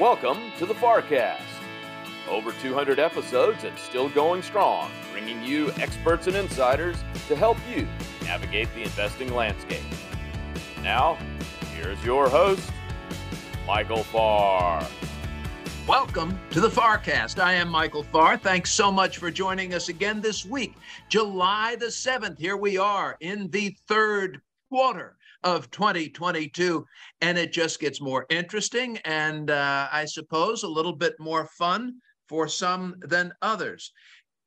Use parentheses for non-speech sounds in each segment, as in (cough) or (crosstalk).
Welcome to the FarrCast. Over 200 episodes and still going strong, bringing you experts and insiders to help you navigate the investing landscape. Now, here's your host, Michael Farr. Welcome to the FarrCast. I am Michael Farr. Thanks so much for joining us again this week, July the 7th. Here we are in the third quarter of 2022. And it just gets more interesting and uh, I suppose a little bit more fun for some than others.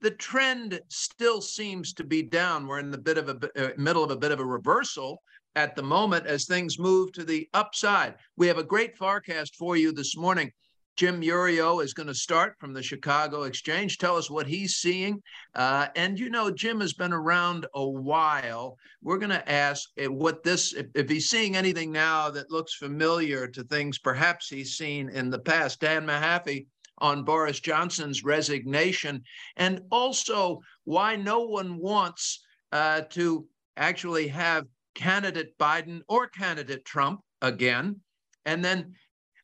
The trend still seems to be down. We're in the bit of a uh, middle of a bit of a reversal at the moment as things move to the upside. We have a great forecast for you this morning. Jim Iuorio is going to start from the Chicago Exchange. Tell us what he's seeing. Uh, and you know, Jim has been around a while. We're going to ask what this, if, if, he's seeing anything now that looks familiar to things perhaps he's seen in the past. Dan Mahaffee on Boris Johnson's resignation, and also why no one wants uh, to actually have candidate Biden or candidate Trump again. And then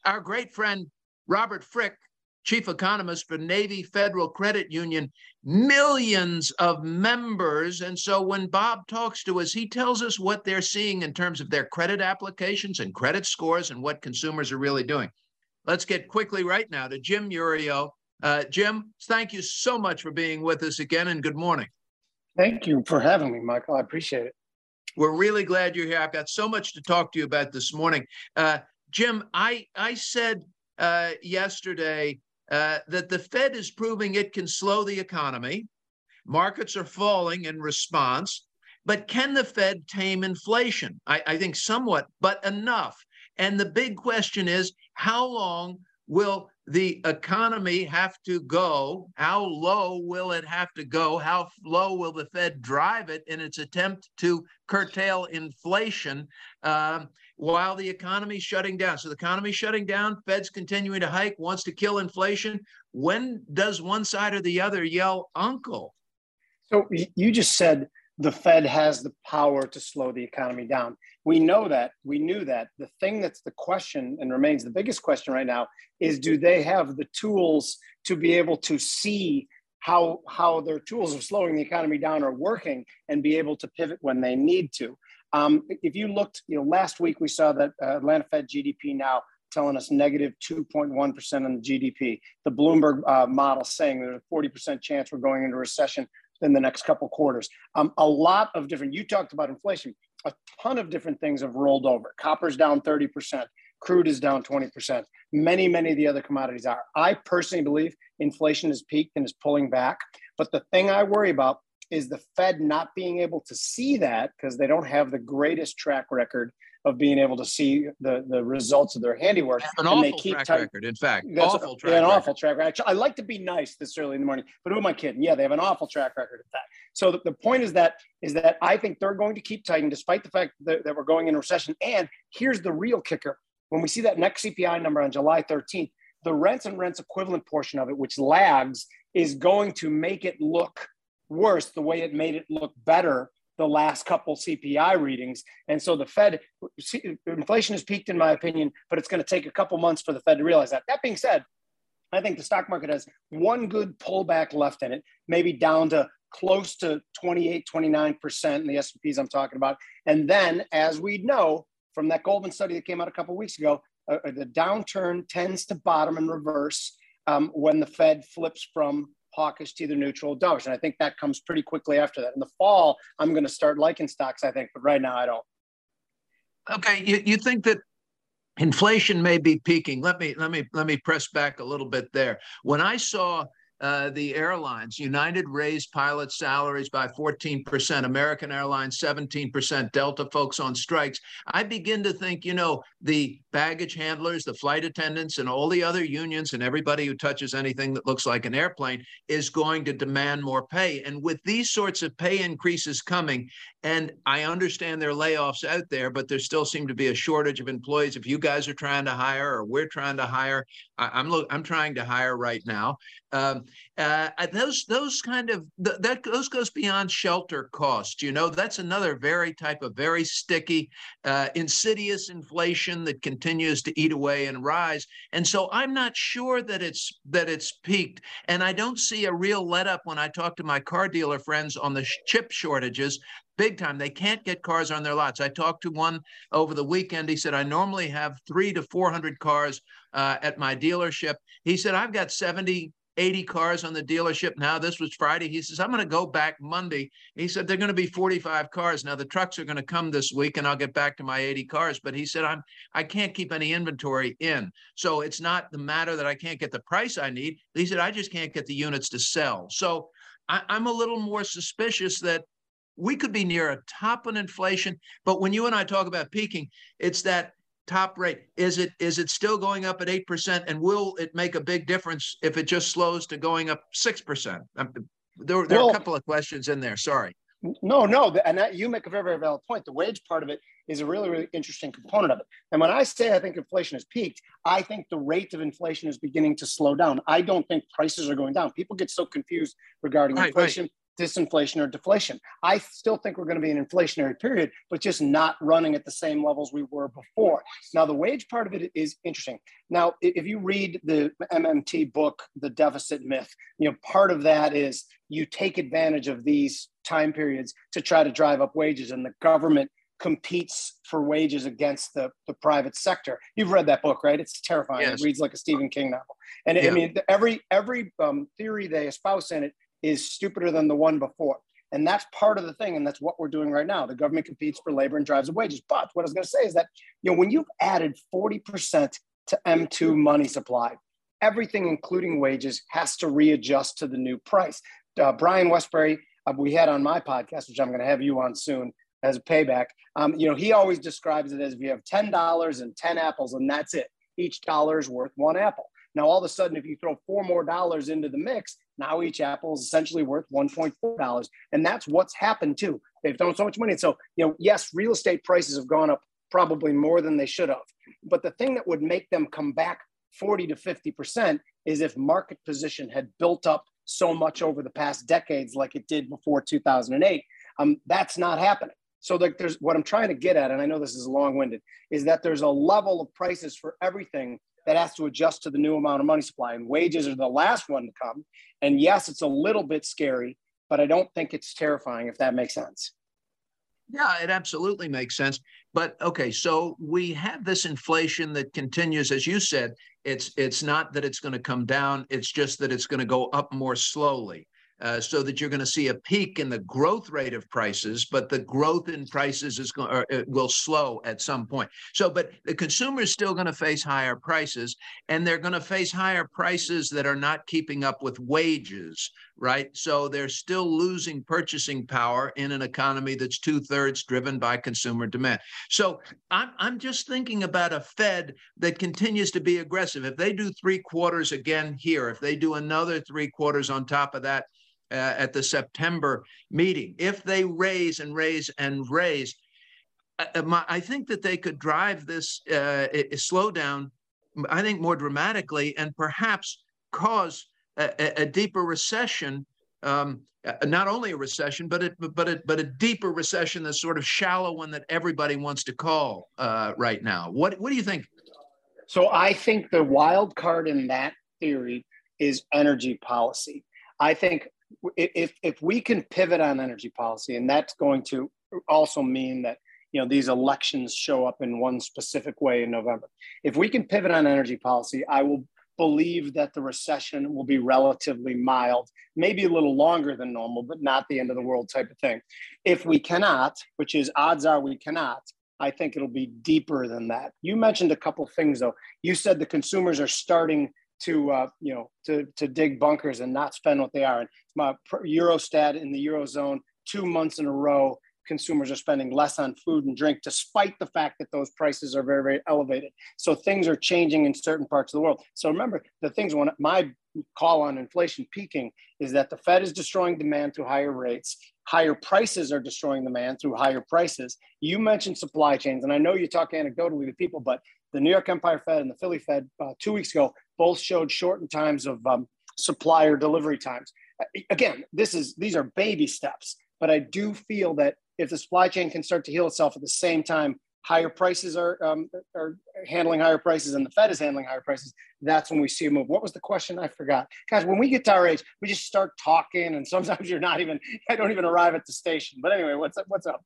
our great friend Robert Frick, chief economist for Navy Federal Credit Union, millions of members. And so when Bob talks to us, he tells us what they're seeing in terms of their credit applications and credit scores and what consumers are really doing. Let's get quickly right now to Jim Iuorio. Uh, Jim, thank you so much for being with us again and good morning. Thank you for having me, Michael. I appreciate it. We're really glad you're here. I've got so much to talk to you about this morning. Uh, Jim, I, I said uh, yesterday uh, that the Fed is proving it can slow the economy. Markets are falling in response. But can the Fed tame inflation? I, I think somewhat, but enough. And the big question is how long will the economy have to go? How low will it have to go? How low will the Fed drive it in its attempt to curtail inflation? Um, while the economy's shutting down. So the economy's shutting down, Fed's continuing to hike, wants to kill inflation. When does one side or the other yell uncle? So you just said the Fed has the power to slow the economy down. We know that. We knew that. The thing that's the question and remains the biggest question right now is do they have the tools to be able to see how how their tools of slowing the economy down are working and be able to pivot when they need to. Um, if you looked, you know, last week we saw that uh, Atlanta Fed GDP now telling us negative 2.1 on the GDP. The Bloomberg uh, model saying there's a 40% chance we're going into recession in the next couple quarters. Um, a lot of different, you talked about inflation, a ton of different things have rolled over. Copper's down 30%, crude is down 20%. Many, many of the other commodities are. I personally believe inflation has peaked and is pulling back. But the thing I worry about is the Fed not being able to see that because they don't have the greatest track record of being able to see the, the results of their handiwork. An and awful they keep track t- record, in fact. That's awful track an record. awful track record. Actually, I like to be nice this early in the morning, but who am I kidding? Yeah, they have an awful track record of that. So the, the point is that is that I think they're going to keep tightening despite the fact that, that we're going into recession. And here's the real kicker. When we see that next CPI number on July 13th, the rents and rents equivalent portion of it, which lags, is going to make it look worse the way it made it look better the last couple CPI readings. And so the Fed, inflation has peaked, in my opinion, but it's going to take a couple months for the Fed to realize that. That being said, I think the stock market has one good pullback left in it, maybe down to close to 28, 29% in the S&Ps I'm talking about. And then, as we know from that Goldman study that came out a couple weeks ago, uh, uh, the downturn tends to bottom and reverse um, when the Fed flips from hawkish to either neutral dovish. And I think that comes pretty quickly after that. In the fall, I'm going to start liking stocks, I think, but right now I don't. Okay, you, you think that inflation may be peaking. Let me let me let me press back a little bit there. When I saw uh, the airlines. United raised pilot salaries by 14%, American Airlines 17%, Delta folks on strikes. I begin to think, you know, the baggage handlers, the flight attendants, and all the other unions and everybody who touches anything that looks like an airplane is going to demand more pay. And with these sorts of pay increases coming, And I understand there are layoffs out there, but there still seem to be a shortage of employees. If you guys are trying to hire or we're trying to hire, I, am look, I'm trying to hire right now. Um, uh, those those kind of that those goes beyond shelter costs. You know, that's another very type of very sticky, uh, insidious inflation that continues to eat away and rise. And so I'm not sure that it's that it's peaked. And I don't see a real let up when I talk to my car dealer friends on the chip shortages big time. They can't get cars on their lots. I talked to one over the weekend. He said, I normally have three to 400 cars uh, at my dealership. He said, I've got 70, 80 cars on the dealership now. This was Friday. He says, I'm going to go back Monday. He said, they're going to be 45 cars. Now the trucks are going to come this week and I'll get back to my 80 cars. But he said, I'm, I can't keep any inventory in. So it's not the matter that I can't get the price I need. He said, I just can't get the units to sell. So I, I'm a little more suspicious that we could be near a top on inflation. But when you and I talk about peaking, it's that top rate. Is it is it still going up at eight percent? And will it make a big difference if it just slows to going up six percent? There, there well, are a couple of questions in there. Sorry. No, no, and that, you make a very, very valid point. The wage part of it is a really, really interesting component of it. And when I say I think inflation has peaked, I think the rate of inflation is beginning to slow down. I don't think prices are going down. People get so confused regarding right, inflation. Right disinflation or deflation. I still think we're going to be in an inflationary period, but just not running at the same levels we were before. Now, the wage part of it is interesting. Now, if you read the MMT book, The Deficit Myth, you know, part of that is you take advantage of these time periods to try to drive up wages, and the government competes for wages against the, the private sector. You've read that book, right? It's terrifying. Yes. It reads like a Stephen King novel. And yeah. I mean, every every um, theory they espouse in it is stupider than the one before. And that's part of the thing. And that's what we're doing right now. The government competes for labor and drives wages. But what I was going to say is that, you know, when you've added 40% to M2 money supply, everything, including wages, has to readjust to the new price. Uh, Brian Wesbury, uh, we had on my podcast, which I'm going to have you on soon as a payback. Um, you know, he always describes it as if you have $10 and 10 apples, and that's it. Each dollar is worth one apple. Now, all of a sudden, if you throw four more dollars into the mix, now each apple is essentially worth $1.4. And that's what's happened too. They've thrown so much money. So, you know, yes, real estate prices have gone up probably more than they should have. But the thing that would make them come back 40 to 50% is if market position had built up so much over the past decades like it did before 2008. Um, that's not happening. So like there's what I'm trying to get at, and I know this is long-winded, is that there's a level of prices for everything that has to adjust to the new amount of money supply. And wages are the last one to come. And yes, it's a little bit scary, but I don't think it's terrifying, if that makes sense. Yeah, it absolutely makes sense. But okay, so we have this inflation that continues, as you said. It's it's not that it's going to come down. It's just that it's going to go up more slowly. Uh, so that you're going to see a peak in the growth rate of prices, but the growth in prices is going uh, will slow at some point. So, but the consumer is still going to face higher prices, and they're going to face higher prices that are not keeping up with wages, right? So they're still losing purchasing power in an economy that's two thirds driven by consumer demand. So I'm I'm just thinking about a Fed that continues to be aggressive. If they do three quarters again here, if they do another three quarters on top of that uh, at the September meeting. If they raise and raise and raise, uh, uh I think that they could drive this uh, slowdown, I think, more dramatically and perhaps cause a, a deeper recession. Um, uh, not only a recession, but it, but a, but a deeper recession, the sort of shallow one that everybody wants to call right now. What what do you think? So I think the wild card in that theory is energy policy. I think if if we can pivot on energy policy, and that's going to also mean that you know these elections show up in one specific way in November. If we can pivot on energy policy, I will believe that the recession will be relatively mild, maybe a little longer than normal, but not the end of the world type of thing. If we cannot, which is odds are we cannot, I think it'll be deeper than that. You mentioned a couple things though. You said the consumers are starting to uh, you know to to dig bunkers and not spend what they are. And my Eurostat in the eurozone, two months in a row, consumers are spending less on food and drink, despite the fact that those prices are very, very elevated. So things are changing in certain parts of the world. So remember, the things when my call on inflation peaking is that the Fed is destroying demand through higher rates. Higher prices are destroying demand through higher prices. You mentioned supply chains, and I know you talk anecdotally to people, but the New York Empire Fed and the Philly Fed uh, two weeks ago both showed shortened times of um, supplier delivery times. Again, this is these are baby steps, but I do feel that if the supply chain can start to heal itself at the same time higher prices are um, are handling higher prices and the Fed is handling higher prices, that's when we see a move. What was the question? I forgot. Guys, when we get to our age, we just start talking, and sometimes you're not even. I don't even arrive at the station. But anyway, what's up? What's up?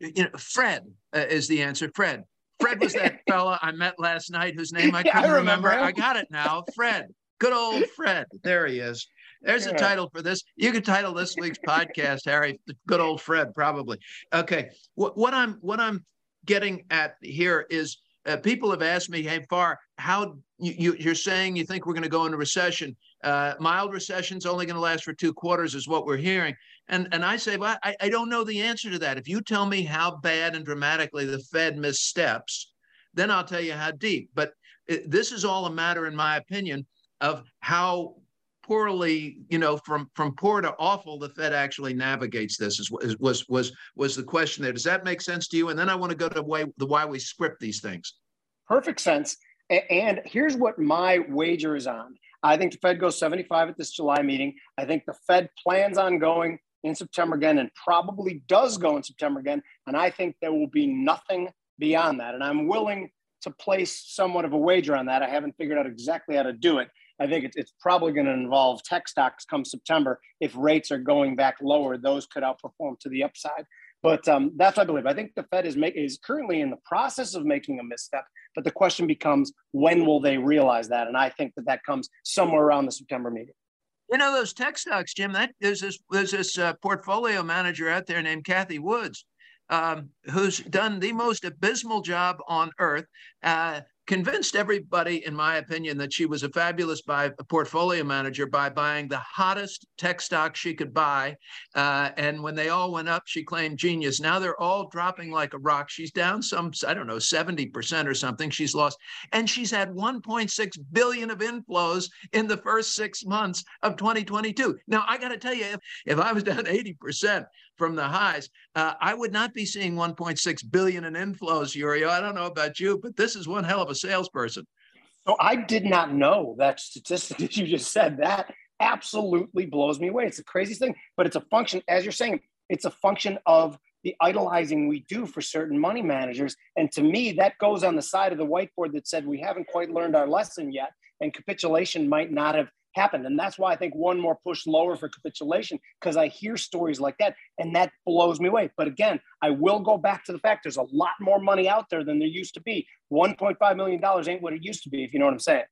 You know, Fred uh, is the answer. Fred. Fred was that (laughs) fella I met last night whose name I couldn't I remember. remember I got it now. Fred. Good old Fred. There he is. There's yeah. a title for this. You could title this week's podcast, Harry. Good old Fred, probably. Okay. What, what I'm what I'm getting at here is uh, people have asked me, hey, Farr, how you, you, are saying you think we're going to go into recession? Uh, mild recession is only going to last for two quarters, is what we're hearing. And, and I say, well, I, I don't know the answer to that. If you tell me how bad and dramatically the Fed missteps, then I'll tell you how deep. But it, this is all a matter, in my opinion, of how poorly, you know, from from poor to awful, the Fed actually navigates this. Is, was was was the question there? Does that make sense to you? And then I want to go to way the why we script these things. Perfect sense. And here's what my wager is on. I think the Fed goes 75 at this July meeting. I think the Fed plans on going in September again and probably does go in September again. And I think there will be nothing beyond that. And I'm willing to place somewhat of a wager on that. I haven't figured out exactly how to do it. I think it's, it's probably going to involve tech stocks come September. If rates are going back lower, those could outperform to the upside. But um, that's what I believe. I think the Fed is make, is currently in the process of making a misstep. But the question becomes, when will they realize that? And I think that that comes somewhere around the September meeting. You know those tech stocks, Jim. That there's this there's this uh, portfolio manager out there named Cathie Woods, um, who's done the most abysmal job on earth. Uh, convinced everybody, in my opinion, that she was a fabulous buy, a portfolio manager by buying the hottest tech stock she could buy. Uh, and when they all went up, she claimed genius. Now they're all dropping like a rock. She's down some, I don't know, 70% or something. She's lost. And she's had 1.6 billion of inflows in the first six months of 2022. Now, I got to tell you, if, if I was down 80%, from the highs. Uh, I would not be seeing 1.6 billion in inflows, Iuorio. I don't know about you, but this is one hell of a salesperson. So I did not know that statistic (laughs) that you just said. That absolutely blows me away. It's the craziest thing, but it's a function, as you're saying, it's a function of the idolizing we do for certain money managers. And to me, that goes on the side of the whiteboard that said we haven't quite learned our lesson yet, and capitulation might not have happened. And that's why I think one more push lower for capitulation, because I hear stories like that and that blows me away. But again, I will go back to the fact there's a lot more money out there than there used to be. $1.5 million ain't what it used to be, if you know what I'm saying.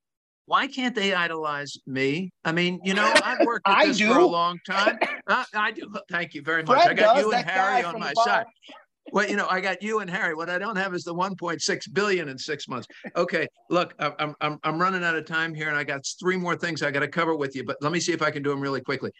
Why can't they idolize me? I mean, you know, I've worked (laughs) at this for a long time. Uh, I do. Thank you very much. Fred I got does, you and Harry on my side well, you know, I got you and Harry. What I don't have is the 1.6 billion in six months. Okay, look, I'm I'm I'm running out of time here, and I got three more things I got to cover with you. But let me see if I can do them really quickly.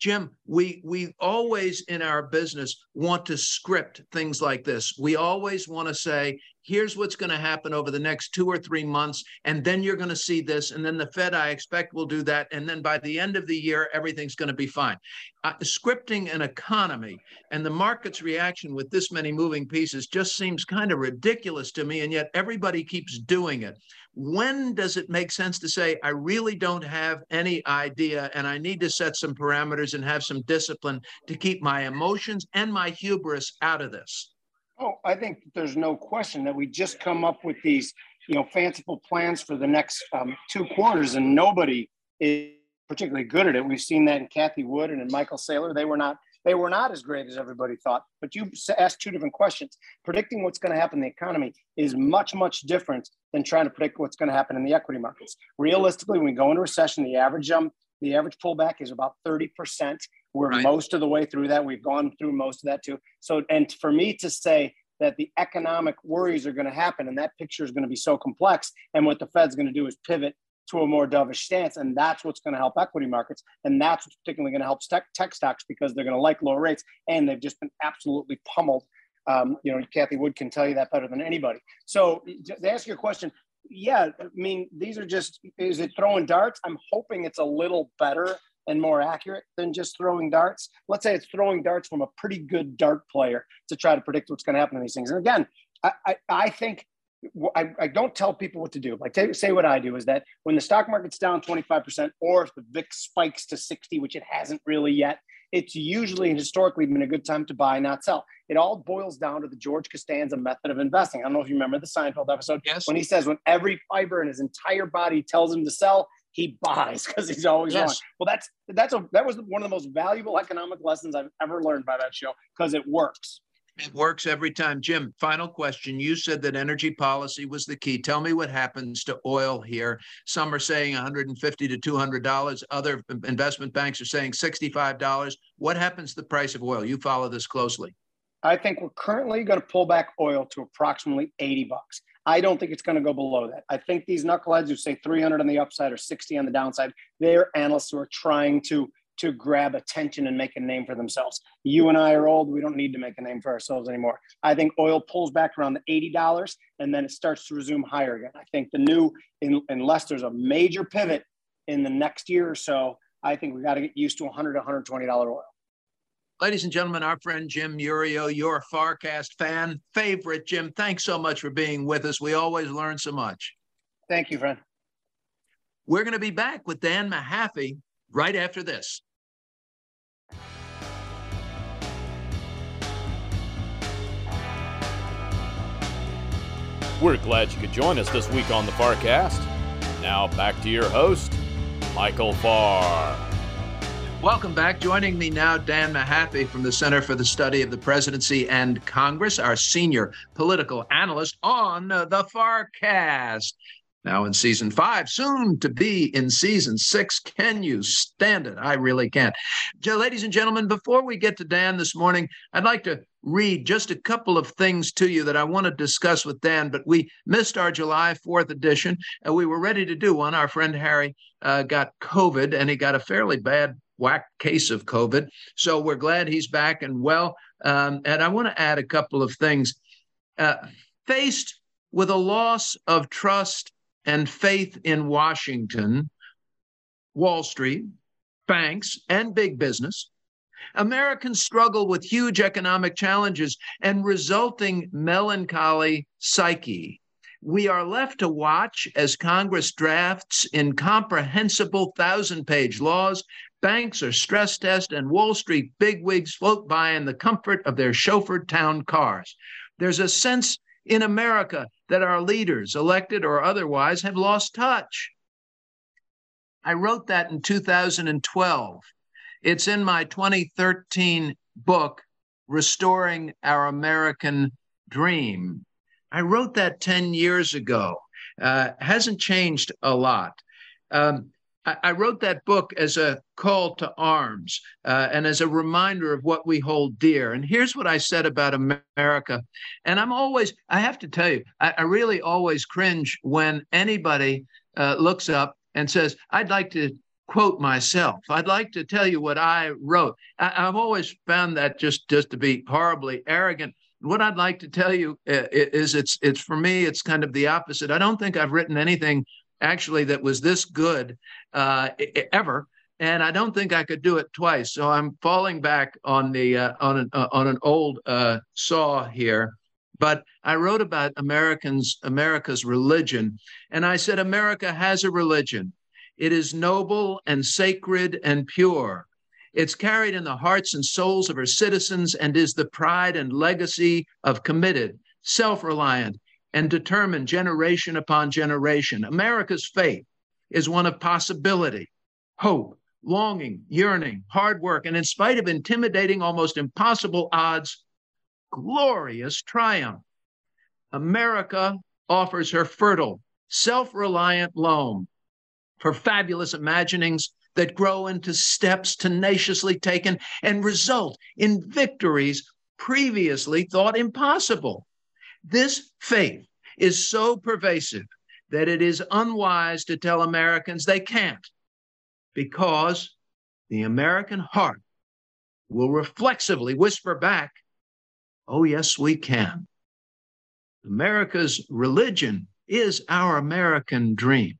Jim, we we always in our business want to script things like this. We always want to say, here's what's going to happen over the next two or three months, and then you're going to see this, and then the Fed, I expect, will do that, and then by the end of the year, everything's going to be fine. Uh, scripting an economy and the market's reaction with this many moving pieces just seems kind of ridiculous to me, and yet everybody keeps doing it when does it make sense to say, I really don't have any idea and I need to set some parameters and have some discipline to keep my emotions and my hubris out of this? Oh, I think there's no question that we just come up with these, you know, fanciful plans for the next um, two quarters, and nobody is particularly good at it. We've seen that in Cathie Wood and in Michael Saylor. They were not they were not as great as everybody thought. But you asked two different questions. Predicting what's going to happen in the economy is much, much different than trying to predict what's going to happen in the equity markets. Realistically, when we go into recession, the average um, the average pullback is about 30%. We're right. most of the way through that. We've gone through most of that too. So, and for me to say that the economic worries are going to happen and that picture is going to be so complex, and what the Fed's going to do is pivot to a more dovish stance. And that's what's going to help equity markets. And that's what's particularly going to help tech, tech stocks because they're going to like lower rates. And they've just been absolutely pummeled. Um, you know, Cathie Wood can tell you that better than anybody. So to ask your question, yeah, I mean, these are just, is it throwing darts? I'm hoping it's a little better and more accurate than just throwing darts. Let's say it's throwing darts from a pretty good dart player to try to predict what's going to happen in these things. And again, I, I, I think I, I, don't tell people what to do. Like say what I do is that when the stock market's down 25%, or if the VIX spikes to 60, which it hasn't really yet, it's usually and historically been a good time to buy, not sell. It all boils down to the George Costanza method of investing. I don't know if you remember the Seinfeld episode yes. when he says when every fiber in his entire body tells him to sell, he buys because he's always yes. wrong. Well, that's that's a that was one of the most valuable economic lessons I've ever learned by that show because it works. It works every time. Jim, final question. You said that energy policy was the key. Tell me what happens to oil here. Some are saying 150 to 200 dollars. Other investment banks are saying 65 dollars. What happens to the price of oil? You follow this closely. I think we're currently going to pull back oil to approximately 80 bucks. I don't think it's going to go below that. I think these knuckleheads who say 300 on the upside or 60 on the downside, they're analysts who are trying to to grab attention and make a name for themselves. You and I are old. We don't need to make a name for ourselves anymore. I think oil pulls back around the $80 and then it starts to resume higher again. I think the new, unless there's a major pivot in the next year or so, I think we got to get used to 100 $120 oil. Ladies and gentlemen, our friend Jim Iuorio, your FarrCast fan favorite. Jim, thanks so much for being with us. We always learn so much. Thank you, friend. We're going to be back with Dan Mahaffee right after this. We're glad you could join us this week on the FarrCast. Now back to your host, Michael Farr. Welcome back. Joining me now, Dan Mahaffee from the Center for the Study of the Presidency and Congress, our senior political analyst on the FarrCast. Now in season five, soon to be in season six. Can you stand it? I really can't. Ladies and gentlemen, before we get to Dan this morning, I'd like to read just a couple of things to you that I want to discuss with Dan, but we missed our July 4th edition. and we were ready to do one. Our friend Harry uh, got COVID and he got a fairly bad whack case of COVID. So we're glad he's back and well. Um, and I want to add a couple of things. Uh, faced with a loss of trust and faith in Washington, Wall Street, banks, and big business, Americans struggle with huge economic challenges and resulting melancholy psyche. We are left to watch as Congress drafts incomprehensible thousand page laws banks are stress test, and Wall Street bigwigs float by in the comfort of their chauffeured town cars. There's a sense in America that our leaders, elected or otherwise, have lost touch. I wrote that in 2012. It's in my 2013 book, Restoring Our American Dream. I wrote that 10 years ago. Uh, hasn't changed a lot. Um, I wrote that book as a call to arms uh, and as a reminder of what we hold dear. And here's what I said about America. And I'm always, I have to tell you, I, I really always cringe when anybody uh, looks up and says, I'd like to quote myself. I'd like to tell you what I wrote. I, have always found that just, just to be horribly arrogant. What I'd like to tell you uh, is it's it's for me it's kind of the opposite. I don't think I've written anything actually that was this good uh, ever and I don't think I could do it twice. So I'm falling back on the uh, on an uh, on an old uh, saw here. But I wrote about Americans America's religion, and I said America has a religion. It is noble and sacred and pure. It's carried in the hearts and souls of her citizens and is the pride and legacy of committed, self-reliant, and determined generation upon generation. America's faith is one of possibility, hope, longing, yearning, hard work, and in spite of intimidating, almost impossible odds, glorious triumph. America offers her fertile, self reliant loam for fabulous imaginings that grow into steps tenaciously taken and result in victories previously thought impossible. This faith is so pervasive that it is unwise to tell Americans they can't because the American heart will reflexively whisper back, Oh, yes, we can. America's religion is our American dream.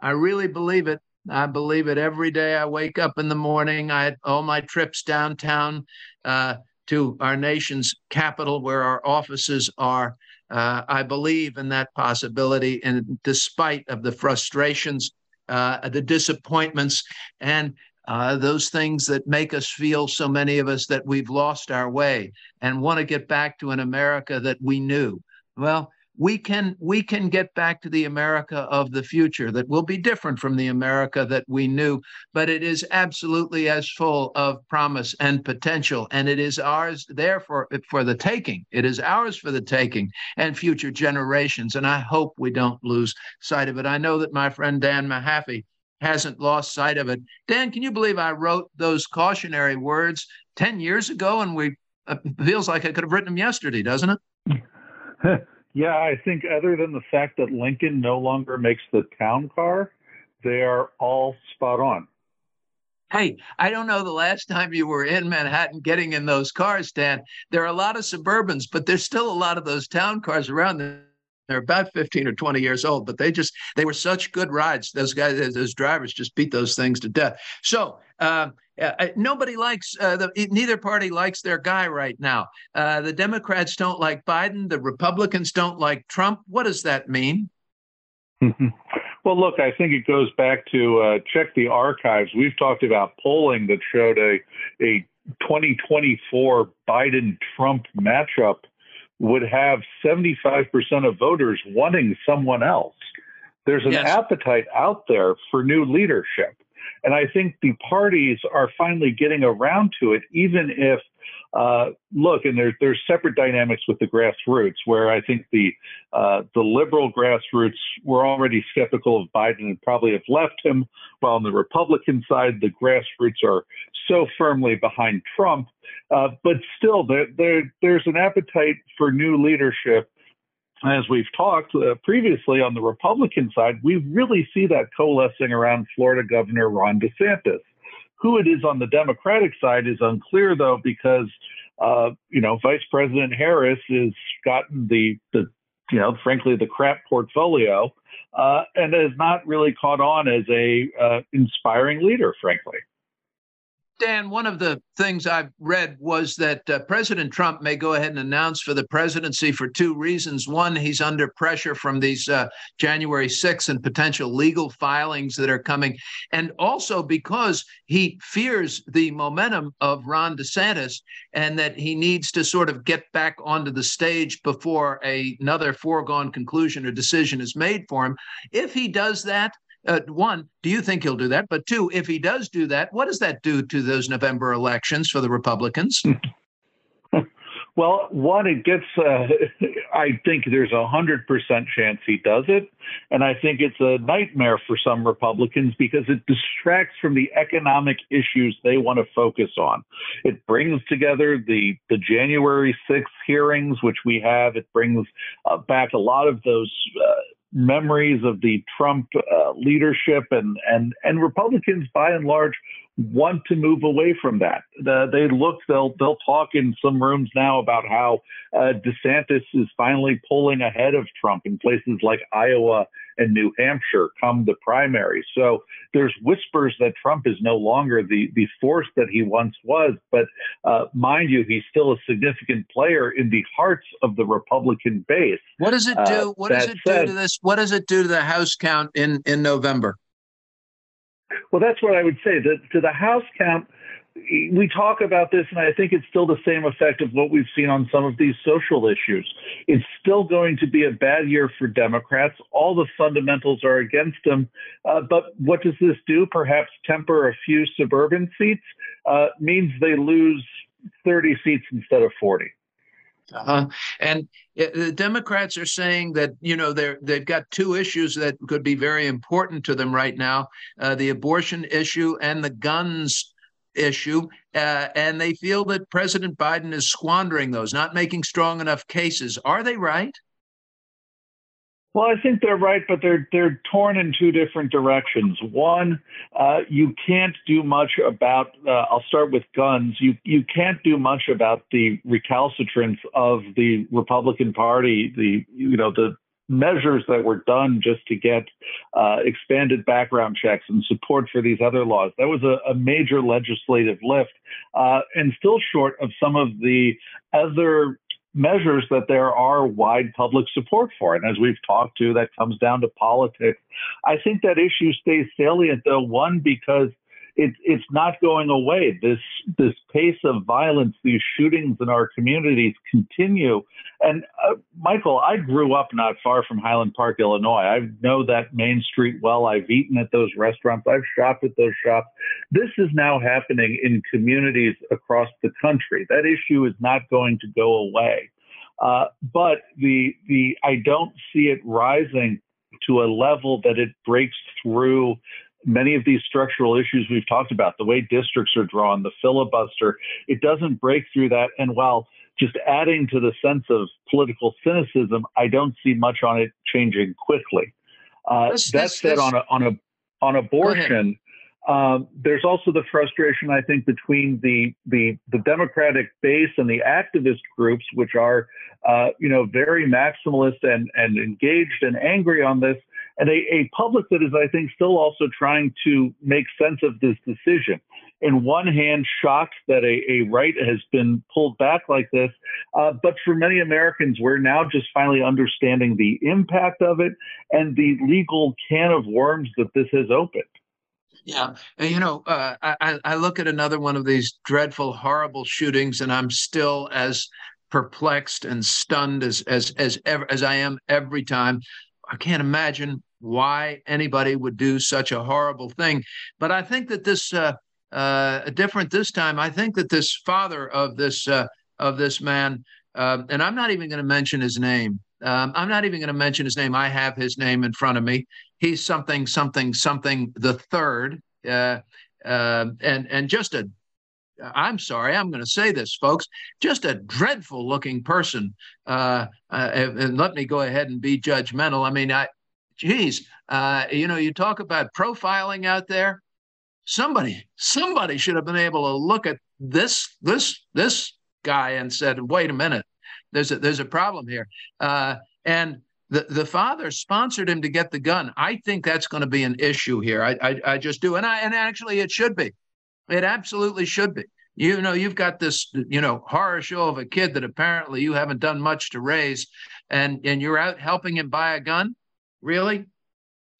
I really believe it. I believe it every day. I wake up in the morning. I all my trips downtown uh, to our nation's capital, where our offices are. Uh, I believe in that possibility, and despite of the frustrations, uh, the disappointments, and uh, those things that make us feel so many of us that we've lost our way and want to get back to an America that we knew. Well, we can we can get back to the America of the future that will be different from the America that we knew, but it is absolutely as full of promise and potential, and it is ours there for the taking. It is ours for the taking, and future generations. And I hope we don't lose sight of it. I know that my friend Dan Mahaffee hasn't lost sight of it. Dan, can you believe I wrote those cautionary words ten years ago, and we uh, feels like I could have written them yesterday, doesn't it? (laughs) Yeah, I think other than the fact that Lincoln no longer makes the town car, they are all spot on. Hey, I don't know the last time you were in Manhattan getting in those cars, Dan. There are a lot of Suburbans, but there's still a lot of those town cars around. They're about 15 or 20 years old, but they just they were such good rides. Those guys, those drivers just beat those things to death. So uh, uh, nobody likes uh, the neither party likes their guy right now. Uh, the Democrats don't like Biden. The Republicans don't like Trump. What does that mean? (laughs) well, look, I think it goes back to uh, check the archives. We've talked about polling that showed a a 2024 Biden Trump matchup would have 75% of voters wanting someone else. There's an yes. appetite out there for new leadership. And I think the parties are finally getting around to it, even if, uh, look, and there, there's separate dynamics with the grassroots, where I think the uh, the liberal grassroots were already skeptical of Biden and probably have left him, while on the Republican side, the grassroots are so firmly behind Trump. Uh, but still, there, there, there's an appetite for new leadership as we've talked uh, previously on the Republican side, we really see that coalescing around Florida Governor Ron DeSantis. Who it is on the Democratic side is unclear, though, because uh, you know Vice President Harris has gotten the the you know frankly the crap portfolio uh, and has not really caught on as a uh, inspiring leader, frankly. Dan, one of the things I've read was that uh, President Trump may go ahead and announce for the presidency for two reasons. One, he's under pressure from these uh, January 6th and potential legal filings that are coming. And also because he fears the momentum of Ron DeSantis and that he needs to sort of get back onto the stage before a, another foregone conclusion or decision is made for him. If he does that, uh, one, do you think he'll do that? But two, if he does do that, what does that do to those November elections for the Republicans? (laughs) Well, one, it gets, uh, (laughs) I think there's a 100% chance he does it. And I think it's a nightmare for some Republicans because it distracts from the economic issues they want to focus on. It brings together the, the January 6th hearings, which we have. It brings uh, back a lot of those uh, memories of the Trump uh, leadership, and and and Republicans by and large want to move away from that. The, they look, they'll they'll talk in some rooms now about how uh, DeSantis is finally pulling ahead of Trump in places like Iowa and New Hampshire come the primary. So there's whispers that Trump is no longer the the force that he once was. But uh, mind you, he's still a significant player in the hearts of the Republican base. What does it do? Uh, what does it said, do to this? What does it do to the House count in in November? Well, that's what I would say. The, to the House count, we talk about this, and I think it's still the same effect of what we've seen on some of these social issues. It's still going to be a bad year for Democrats. All the fundamentals are against them. Uh, but what does this do? Perhaps temper a few suburban seats uh, means they lose 30 seats instead of 40. Uh-huh. and the Democrats are saying that you know they're they've got two issues that could be very important to them right now: uh, the abortion issue and the guns issue. Uh, and they feel that President Biden is squandering those, not making strong enough cases. Are they right? Well, I think they're right, but they're they're torn in two different directions. One, uh, you can't do much about. Uh, I'll start with guns. You you can't do much about the recalcitrance of the Republican Party. The you know the measures that were done just to get uh, expanded background checks and support for these other laws. That was a, a major legislative lift, uh, and still short of some of the other measures that there are wide public support for. And as we've talked to, that comes down to politics. I think that issue stays salient, though, one, because it, it's not going away. This this pace of violence, these shootings in our communities continue. And uh, Michael, I grew up not far from Highland Park, Illinois. I know that Main Street well. I've eaten at those restaurants. I've shopped at those shops. This is now happening in communities across the country. That issue is not going to go away. Uh, but the the I don't see it rising to a level that it breaks through many of these structural issues we've talked about, the way districts are drawn, the filibuster, it doesn't break through that. And while just adding to the sense of political cynicism, I don't see much on it changing quickly. Uh, that said, on a on a on abortion, um, there's also the frustration I think between the the the Democratic base and the activist groups, which are uh, you know very maximalist and and engaged and angry on this, and a, a public that is, I think, still also trying to make sense of this decision. In one hand, shocked that a, a right has been pulled back like this, uh, but for many Americans, we're now just finally understanding the impact of it and the legal can of worms that this has opened. Yeah, and, you know, uh, I, I look at another one of these dreadful, horrible shootings, and I'm still as perplexed and stunned as as as ever as I am every time. I can't imagine why anybody would do such a horrible thing. But I think that this uh, uh, different this time. I think that this father of this uh, of this man, uh, and I'm not even going to mention his name. Um, I'm not even going to mention his name. I have his name in front of me. He's something, something, something. The third, uh, uh, and and just a I'm sorry, I'm going to say this, folks. Just a dreadful looking person. Uh, uh, and let me go ahead and be judgmental. I mean, I, geez, uh, you know, you talk about profiling out there. Somebody, somebody should have been able to look at this, this, this guy and said, "Wait a minute, there's a there's a problem here." Uh, and the the father sponsored him to get the gun. I think that's going to be an issue here. I, I I just do, and I and actually it should be. It absolutely should be. You know, you've got this, you know, horror show of a kid that apparently you haven't done much to raise, and and you're out helping him buy a gun. Really?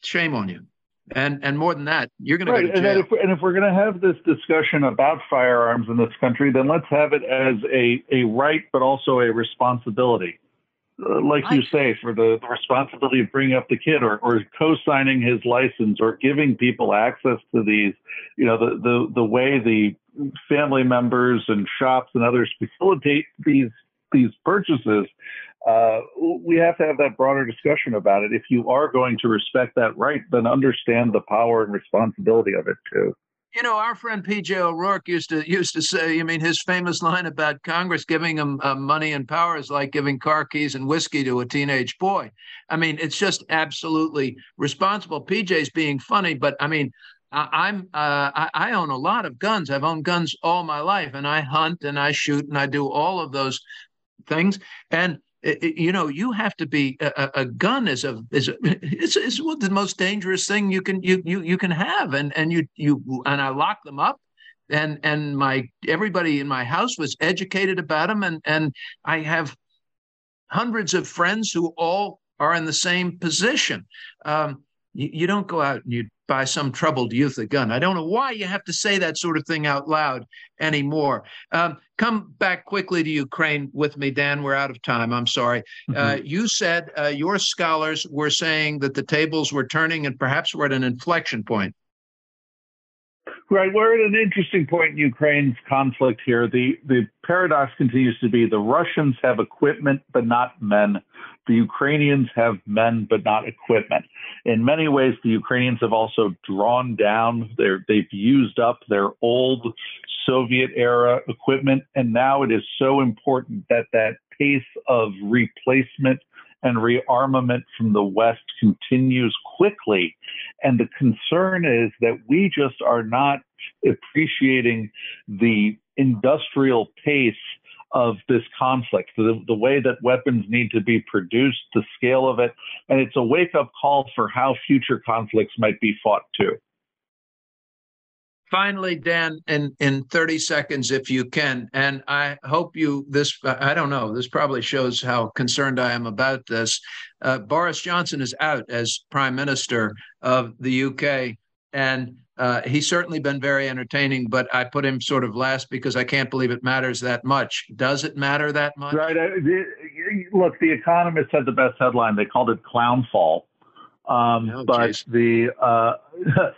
Shame on you. And and more than that, you're going right. to go to jail. And if, and if we're going to have this discussion about firearms in this country, then let's have it as a, a right, but also a responsibility. Uh, like you say, for the, the, responsibility of bringing up the kid or, or co-signing his license or giving people access to these, you know, the, the, the way the family members and shops and others facilitate these, these purchases uh, we have to have that broader discussion about it. If you are going to respect that right, then understand the power and responsibility of it too. You know, our friend PJ O'Rourke used to used to say. I mean, his famous line about Congress giving him uh, money and power is like giving car keys and whiskey to a teenage boy. I mean, it's just absolutely responsible. PJ's being funny, but I mean, I, am uh, I, I, own a lot of guns. I've owned guns all my life, and I hunt and I shoot and I do all of those things. And it, you know, you have to be a, a gun is a is a, (laughs) it's, it's the most dangerous thing you can you you you can have, and and you you and I lock them up, and and my everybody in my house was educated about them, and and I have hundreds of friends who all are in the same position. Um, you, you don't go out and you buy some troubled youth a gun. I don't know why you have to say that sort of thing out loud anymore. Um, come back quickly to Ukraine with me, Dan. We're out of time. I'm sorry. Mm-hmm. Uh, you said uh, your scholars were saying that the tables were turning and perhaps we're at an inflection point. Right, we're at an interesting point in Ukraine's conflict here. The the paradox continues to be the Russians have equipment but not men. The Ukrainians have men but not equipment. In many ways, the Ukrainians have also drawn down their they've used up their old Soviet era equipment, and now it is so important that that pace of replacement and rearmament from the West continues quickly. And the concern is that we just are not appreciating the industrial pace of this conflict, the, the way that weapons need to be produced, the scale of it. And it's a wake up call for how future conflicts might be fought too. Finally, Dan, in, in 30 seconds, if you can, and I hope you, this, I don't know, this probably shows how concerned I am about this. Uh, Boris Johnson is out as Prime Minister of the UK. And uh, he's certainly been very entertaining, but I put him sort of last because I can't believe it matters that much. Does it matter that much? Right. look, The Economist had the best headline. They called it clown fall. Um, oh, but geez. the uh,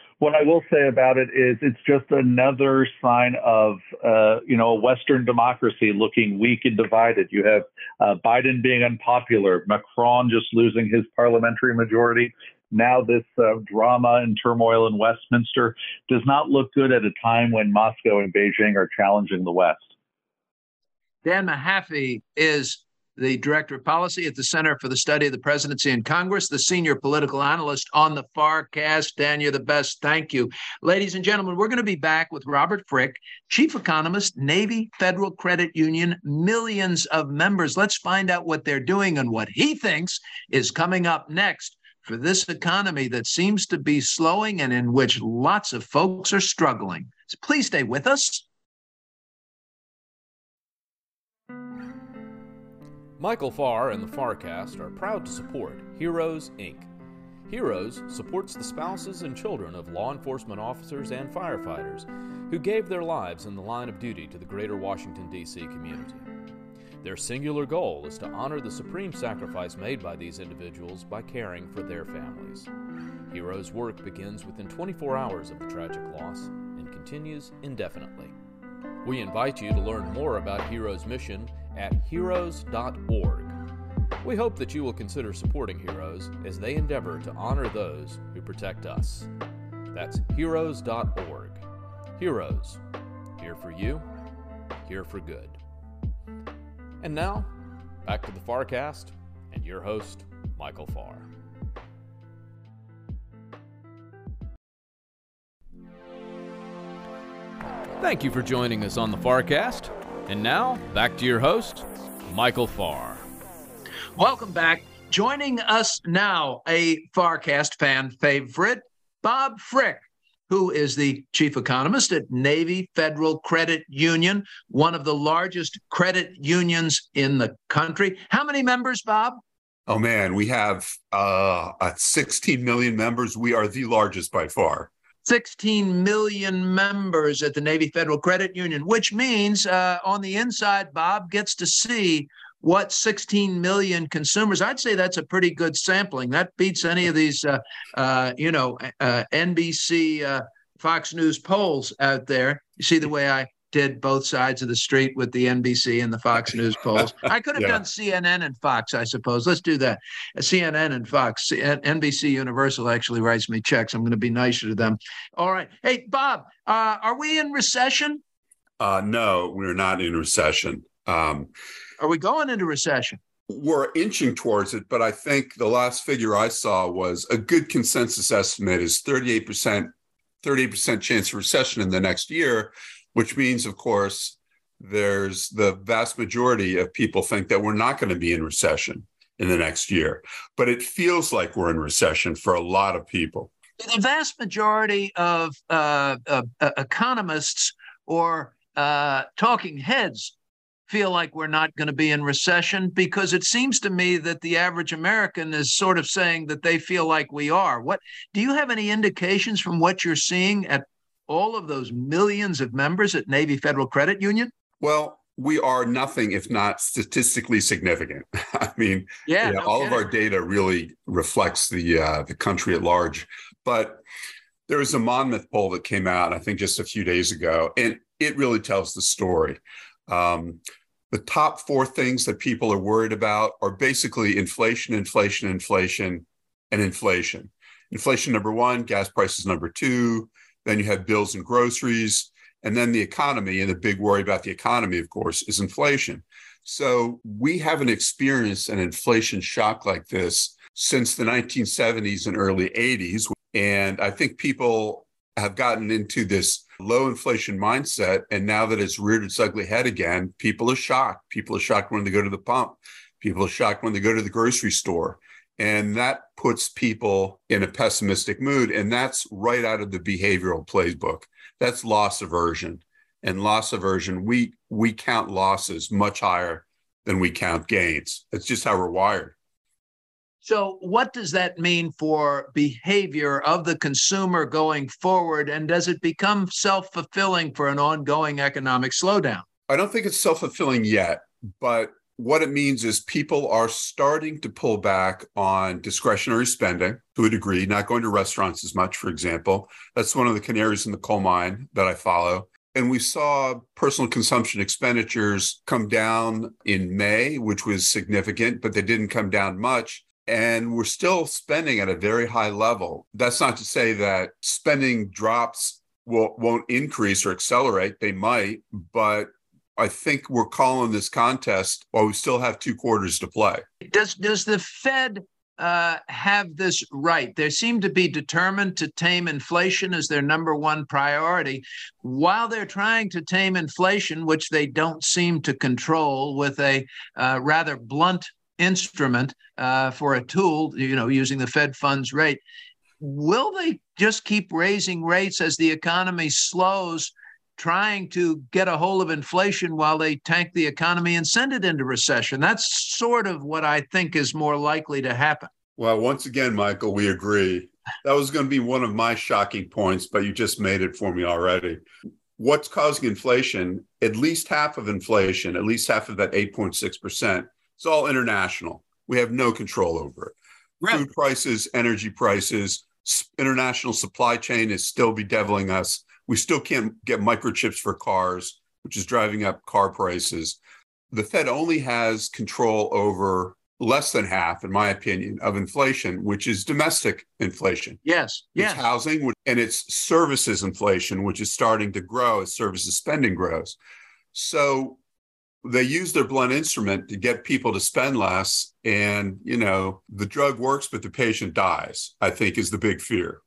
(laughs) what I will say about it is it's just another sign of uh, you know a Western democracy looking weak and divided. You have uh, Biden being unpopular, Macron just losing his parliamentary majority. Now this uh, drama and turmoil in Westminster does not look good at a time when Moscow and Beijing are challenging the West. Dan Mahaffee is the director of policy at the Center for the Study of the Presidency and Congress, the senior political analyst on the FarrCast. Dan, you're the best. Thank you. Ladies and gentlemen, we're going to be back with Robert Frick, chief economist, Navy Federal Credit Union, millions of members. Let's find out what they're doing and what he thinks is coming up next for this economy that seems to be slowing and in which lots of folks are struggling. So please stay with us. Michael Farr and the FarrCast are proud to support Heroes, Inc. Heroes supports the spouses and children of law enforcement officers and firefighters who gave their lives in the line of duty to the greater Washington, D.C. community. Their singular goal is to honor the supreme sacrifice made by these individuals by caring for their families. Heroes' work begins within 24 hours of the tragic loss and continues indefinitely. We invite you to learn more about Heroes' mission at heroes.org. We hope that you will consider supporting Heroes as they endeavor to honor those who protect us. That's heroes.org. Heroes, here for you, here for good. And now, back to the FarrCast and your host, Michael Farr. Thank you for joining us on the FarrCast. And now, back to your host, Michael Farr. Welcome back. Joining us now, a FarrCast fan favorite, Bob Frick, who is the chief economist at Navy Federal Credit Union, one of the largest credit unions in the country. How many members, Bob? Oh man, we have uh, 16 million members. We are the largest by far. 16 million members at the Navy Federal Credit Union, which means uh, on the inside, Bob gets to see what 16 million consumers. I'd say that's a pretty good sampling. That beats any of these, uh, uh, you know, uh, NBC, uh, Fox News polls out there. You see the way I did both sides of the street with the NBC and the Fox News polls. (laughs) I could have yeah. done CNN and Fox, I suppose. Let's do that. CNN and Fox. NBC Universal actually writes me checks. I'm going to be nicer to them. All right. Hey, Bob, uh, are we in recession? Uh, no, we're not in recession. Um, are we going into recession? We're inching towards it, but I think the last figure I saw was a good consensus estimate is 38%, 38% chance of recession in the next year which means, of course, there's the vast majority of people think that we're not going to be in recession in the next year. But it feels like we're in recession for a lot of people. The vast majority of uh, uh, economists or uh, talking heads feel like we're not going to be in recession because it seems to me that the average American is sort of saying that they feel like we are. What do you have any indications from what you're seeing at all of those millions of members at Navy Federal Credit Union? Well, we are nothing if not statistically significant. (laughs) I mean, yeah, no all kidding. of our data really reflects the uh, the country at large. But there was a Monmouth poll that came out, I think, just a few days ago, and it really tells the story. Um, the top four things that people are worried about are basically inflation, inflation, inflation, and inflation. Inflation number one, gas prices number two, then you have bills and groceries, and then the economy. And the big worry about the economy, of course, is inflation. So we haven't experienced an inflation shock like this since the 1970s and early 80s. And I think people have gotten into this low inflation mindset. And now that it's reared its ugly head again, people are shocked. People are shocked when they go to the pump. People are shocked when they go to the grocery store. And that puts people in a pessimistic mood. And that's right out of the behavioral playbook. That's loss aversion. And loss aversion, we we count losses much higher than we count gains. That's just how we're wired. So, what does that mean for behavior of the consumer going forward? And does it become self fulfilling for an ongoing economic slowdown? I don't think it's self fulfilling yet, but what it means is people are starting to pull back on discretionary spending to a degree, not going to restaurants as much, for example. That's one of the canaries in the coal mine that I follow. And we saw personal consumption expenditures come down in May, which was significant, but they didn't come down much. And we're still spending at a very high level. That's not to say that spending drops will, won't increase or accelerate. They might, but I think we're calling this contest while we still have two quarters to play. Does does the Fed uh, have this right? They seem to be determined to tame inflation as their number one priority, while they're trying to tame inflation, which they don't seem to control with a uh, rather blunt instrument uh, for a tool, you know, using the Fed funds rate. Will they just keep raising rates as the economy slows? trying to get a hold of inflation while they tank the economy and send it into recession. That's sort of what I think is more likely to happen. Well, once again, Michael, we agree. That was going to be one of my shocking points, but you just made it for me already. What's causing inflation? At least half of inflation, at least half of that 8.6%, it's all international. We have no control over it. Right. Food prices, energy prices, international supply chain is still bedeviling us we still can't get microchips for cars, which is driving up car prices. The Fed only has control over less than half, in my opinion, of inflation, which is domestic inflation. Yes. It's yes. housing and it's services inflation, which is starting to grow as services spending grows. So they use their blunt instrument to get people to spend less. And, you know, the drug works, but the patient dies, I think is the big fear.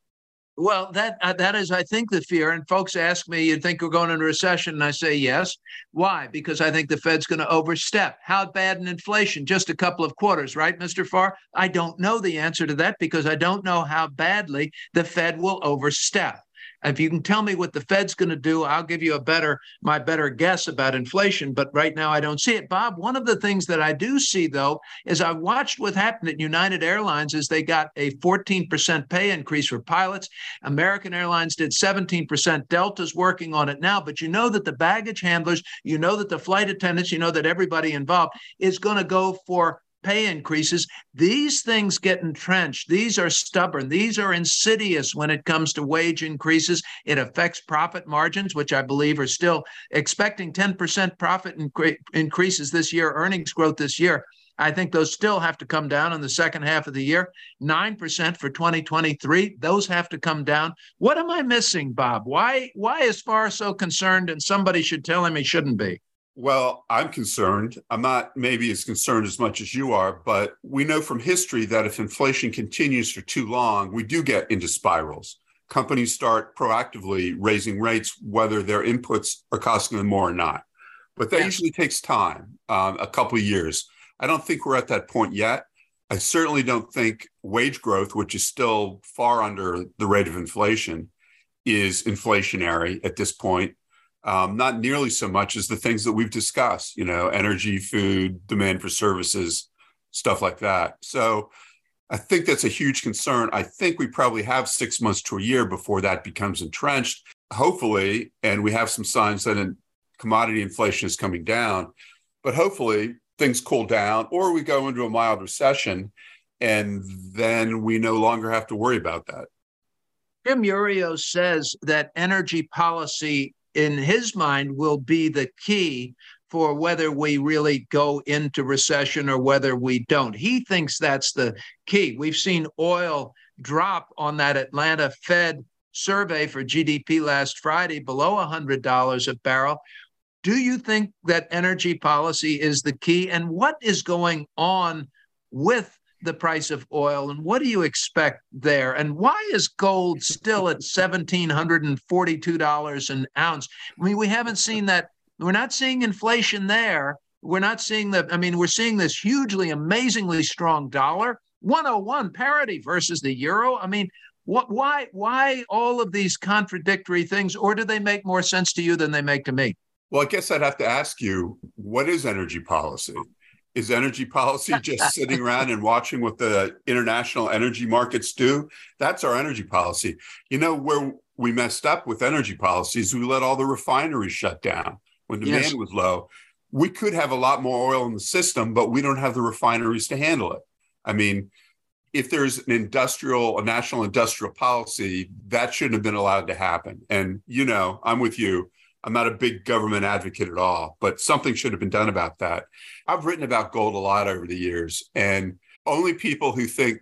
Well, that uh, that is, I think, the fear. And folks ask me, "You think we're going into recession?" And I say, "Yes." Why? Because I think the Fed's going to overstep. How bad in inflation? Just a couple of quarters, right, Mr. Farr? I don't know the answer to that because I don't know how badly the Fed will overstep. If you can tell me what the Fed's going to do, I'll give you a better my better guess about inflation. But right now, I don't see it. Bob, one of the things that I do see though is I watched what happened at United Airlines is they got a 14% pay increase for pilots. American Airlines did 17%. Delta's working on it now, but you know that the baggage handlers, you know that the flight attendants, you know that everybody involved is going to go for pay increases. These things get entrenched. These are stubborn. These are insidious when it comes to wage increases. It affects profit margins, which I believe are still expecting 10% profit incre- increases this year, earnings growth this year. I think those still have to come down in the second half of the year. 9% for 2023, those have to come down. What am I missing, Bob? Why why is Farr so concerned and somebody should tell him he shouldn't be? Well, I'm concerned. I'm not maybe as concerned as much as you are, but we know from history that if inflation continues for too long, we do get into spirals. Companies start proactively raising rates, whether their inputs are costing them more or not. But that usually takes time, um, a couple of years. I don't think we're at that point yet. I certainly don't think wage growth, which is still far under the rate of inflation, is inflationary at this point um, not nearly so much as the things that we've discussed, you know, energy, food, demand for services, stuff like that. So I think that's a huge concern. I think we probably have six months to a year before that becomes entrenched, hopefully, and we have some signs that in commodity inflation is coming down, but hopefully things cool down or we go into a mild recession and then we no longer have to worry about that. Jim Iuorio says that energy policy in his mind will be the key for whether we really go into recession or whether we don't. He thinks that's the key. We've seen oil drop on that Atlanta Fed survey for GDP last Friday below $100 a barrel. Do you think that energy policy is the key? And what is going on with the price of oil and what do you expect there? And why is gold still at $1,742 an ounce? I mean, we haven't seen that. We're not seeing inflation there. We're not seeing the, I mean, we're seeing this hugely, amazingly strong dollar, 101 parity versus the euro. I mean, what, why, why all of these contradictory things, or do they make more sense to you than they make to me? Well, I guess I'd have to ask you, what is energy policy? Is energy policy (laughs) just sitting around and watching what the international energy markets do? That's our energy policy. You know, where we messed up with energy policies, we let all the refineries shut down when demand yes. was low. We could have a lot more oil in the system, but we don't have the refineries to handle it. I mean, if there's an industrial, a national industrial policy, that shouldn't have been allowed to happen. And, you know, I'm with you. I'm not a big government advocate at all, but something should have been done about that. I've written about gold a lot over the years, and only people who think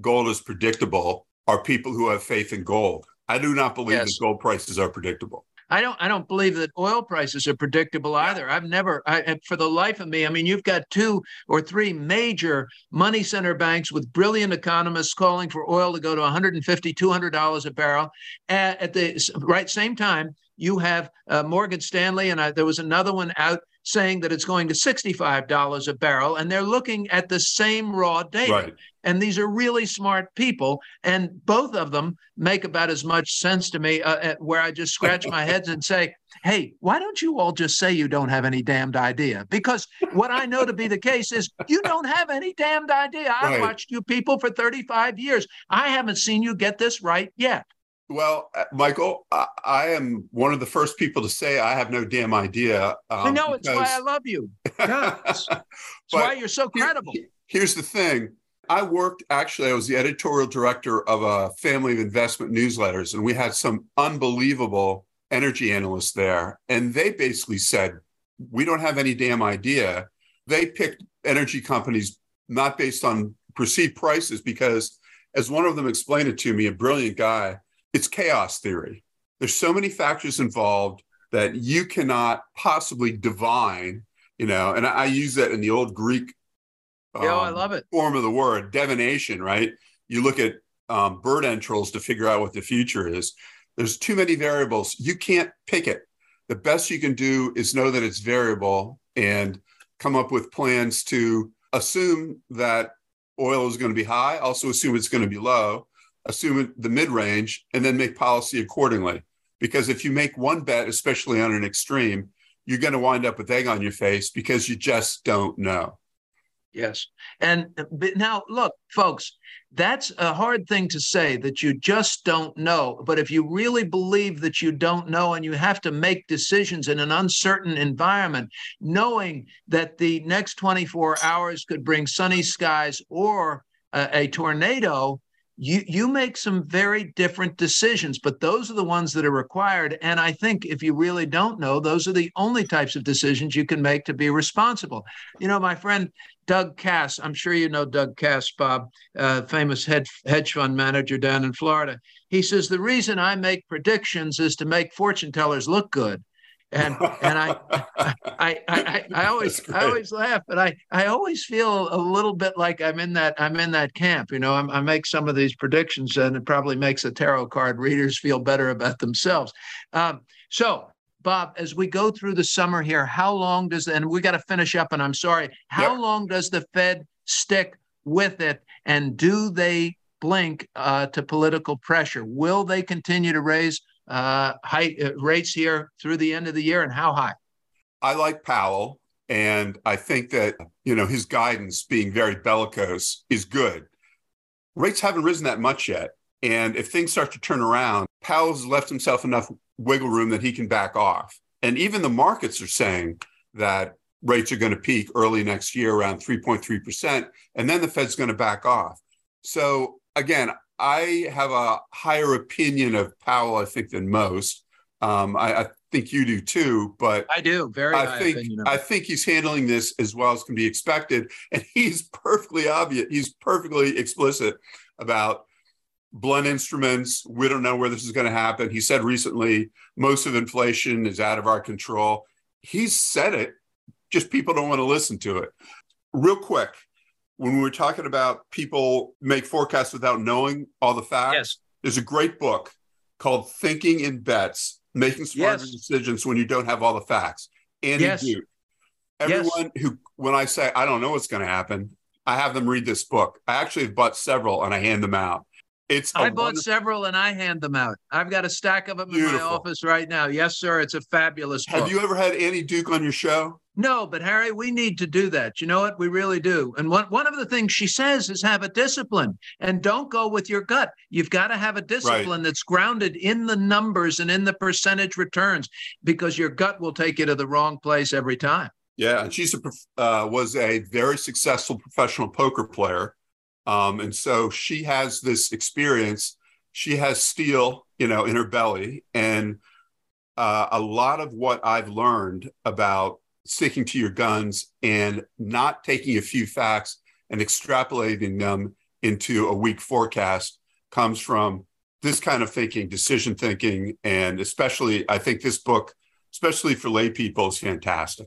gold is predictable are people who have faith in gold. I do not believe yes. that gold prices are predictable. I don't. I don't believe that oil prices are predictable either. I've never, I, for the life of me, I mean, you've got two or three major money center banks with brilliant economists calling for oil to go to 150, 200 dollars a barrel. At, at the right same time, you have uh, Morgan Stanley, and I, there was another one out saying that it's going to $65 a barrel, and they're looking at the same raw data. Right. And these are really smart people, and both of them make about as much sense to me, uh, where I just scratch my head and say, hey, why don't you all just say you don't have any damned idea? Because what I know to be the case is you don't have any damned idea. I've watched you people for 35 years. I haven't seen you get this right yet. Well, uh, Michael, I, I, am one of the first people to say I have no damn idea. Um, I know it's why I love you. (laughs) Yeah, it's, why you're so credible. Here, here's the thing. I worked actually, I was the editorial director of a family of investment newsletters, and we had some unbelievable energy analysts there. And they basically said, We don't have any damn idea. They picked energy companies not based on perceived prices because, as one of them explained it to me, a brilliant guy, it's chaos theory. There's so many factors involved that you cannot possibly divine, you know, and I, I use that in the old Greek um, I love it. form of the word, divination, right? You look at um, bird entrails to figure out what the future is. There's too many variables. You can't pick it. The best you can do is know that it's variable and come up with plans to assume that oil is going to be high, also assume it's going to be low, assume the mid range, and then make policy accordingly. Because if you make one bet, especially on an extreme, you're going to wind up with egg on your face because you just don't know. Yes. And but now, look, folks, that's a hard thing to say that you just don't know. But if you really believe that you don't know and you have to make decisions in an uncertain environment, knowing that the next 24 hours could bring sunny skies or a, a tornado, you you make some very different decisions but those are the ones that are required. And i think if you really don't know those are the only types of decisions you can make to be responsible. You know my friend doug kass i'm sure you know doug kass bob uh, famous hedge, hedge fund manager down in florida. He says the reason i make predictions is to make fortune tellers look good and and I, I, I, I, I (laughs) always I always laugh, but I, I always feel a little bit like I'm in that I'm in that camp. You know, I'm, i make some of these predictions, and it probably makes the tarot card readers feel better about themselves. Um, so. Bob, as we go through the summer here, how long does and we got to finish up? And I'm sorry, how long does the Fed stick with it? And do they blink uh, to political pressure? Will they continue to raise uh, high, uh, rates here through the end of the year and how high? I like Powell, and I think that you know his guidance being very bellicose is good. Rates haven't risen that much yet, and if things start to turn around, Powell's left himself enough wiggle room that he can back off. And even the markets are saying that rates are going to peak early next year around 3.3%, and then the Fed's going to back off. So again, I have a higher opinion of Powell, I think, than most. Um, I, I, think you do too, but I do very. I think I think he's handling this as well as can be expected, and (laughs) he's perfectly obvious. He's perfectly explicit about blunt instruments. We don't know where this is going to happen. He said recently, most of inflation is out of our control. he's said it, just people don't want to listen to it. Real quick, when we were talking about people make forecasts without knowing all the facts, yes. there's a great book called Thinking in Bets Making Smarter yes. Decisions When You Don't Have All the Facts. Annie yes. Duke. Everyone yes. who, when I say I don't know what's going to happen, I have them read this book. I actually have bought several and I hand them out. It's I bought wonderful... several and I hand them out. I've got a stack of them Beautiful. in my office right now. Yes, sir. It's a fabulous Have book. you ever had Annie Duke on your show? No, but Harry, we need to do that. You know what? We really do. And one, one of the things she says is have a discipline and don't go with your gut. You've got to have a discipline right. that's grounded in the numbers and in the percentage returns because your gut will take you to the wrong place every time. Yeah, and she's a uh, was a very successful professional poker player, um, and so she has this experience. She has steel, you know, in her belly, and uh, a lot of what I've learned about sticking to your guns and not taking a few facts and extrapolating them into a weak forecast comes from this kind of thinking, decision thinking, and especially I think this book, especially for lay people, is fantastic.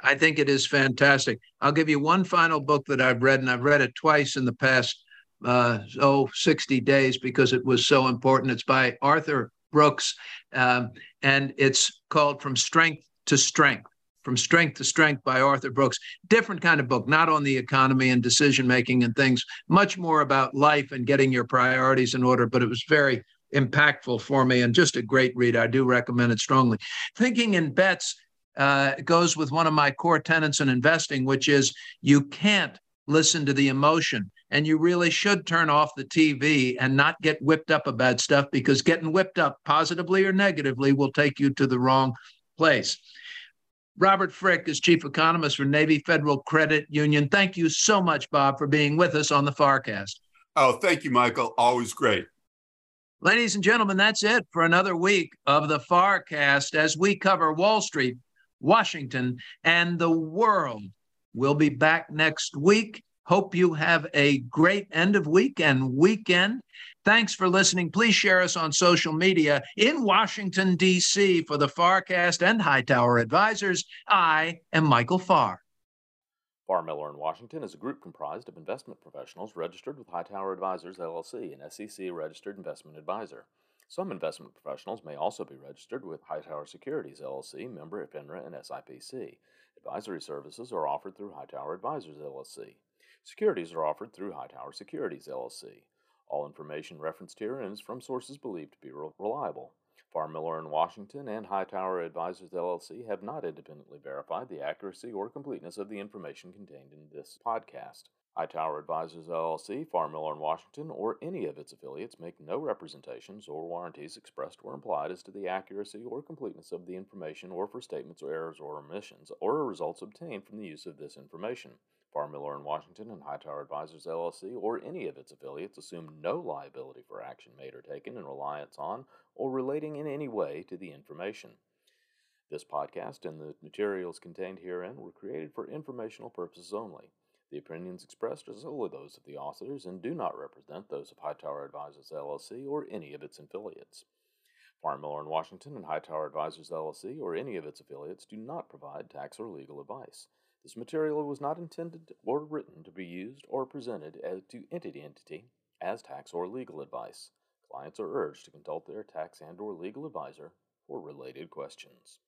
I think it is fantastic. I'll give you one final book that I've read, and I've read it twice in the past, uh, oh, 60 days because it was so important. It's by Arthur Brooks, um, and it's called From Strength to Strength. From Strength to Strength by Arthur Brooks. Different kind of book, not on the economy and decision making and things, much more about life and getting your priorities in order, but it was very impactful for me and just a great read. I do recommend it strongly. Thinking in Bets uh, goes with one of my core tenets in investing, which is you can't listen to the emotion. And you really should turn off the TV and not get whipped up about stuff because getting whipped up positively or negatively will take you to the wrong place. Robert Frick is chief economist for Navy Federal Credit Union. Thank you so much, Bob, for being with us on the FarrCast. Oh, thank you, Michael. Always great. Ladies and gentlemen, that's it for another week of the FarrCast as we cover Wall Street, Washington, and the world. We'll be back next week. Hope you have a great end of week and weekend. Thanks for listening. Please share us on social media in Washington, D.C. for the FarrCast and Hightower Advisors. I am Michael Farr. Farr Miller in Washington is a group comprised of investment professionals registered with Hightower Advisors LLC, an SEC registered investment advisor. Some investment professionals may also be registered with Hightower Securities LLC, member FINRA and SIPC. Advisory services are offered through Hightower Advisors LLC. Securities are offered through Hightower Securities LLC. All information referenced herein is from sources believed to be reliable. Farr Miller in Washington and Hightower Advisors LLC have not independently verified the accuracy or completeness of the information contained in this podcast. Hightower Advisors LLC, Farr Miller in Washington, or any of its affiliates make no representations or warranties expressed or implied as to the accuracy or completeness of the information or for statements or errors or omissions or results obtained from the use of this information. Farr Miller in Washington and Hightower Advisors LLC or any of its affiliates assume no liability for action made or taken in reliance on or relating in any way to the information. This podcast and the materials contained herein were created for informational purposes only. The opinions expressed are solely those of the authors and do not represent those of Hightower Advisors LLC or any of its affiliates. Farr Miller in Washington and Hightower Advisors LLC or any of its affiliates do not provide tax or legal advice. This material was not intended or written to be used or presented as to entity entity as tax or legal advice. Clients are urged to consult their tax and or legal advisor for related questions.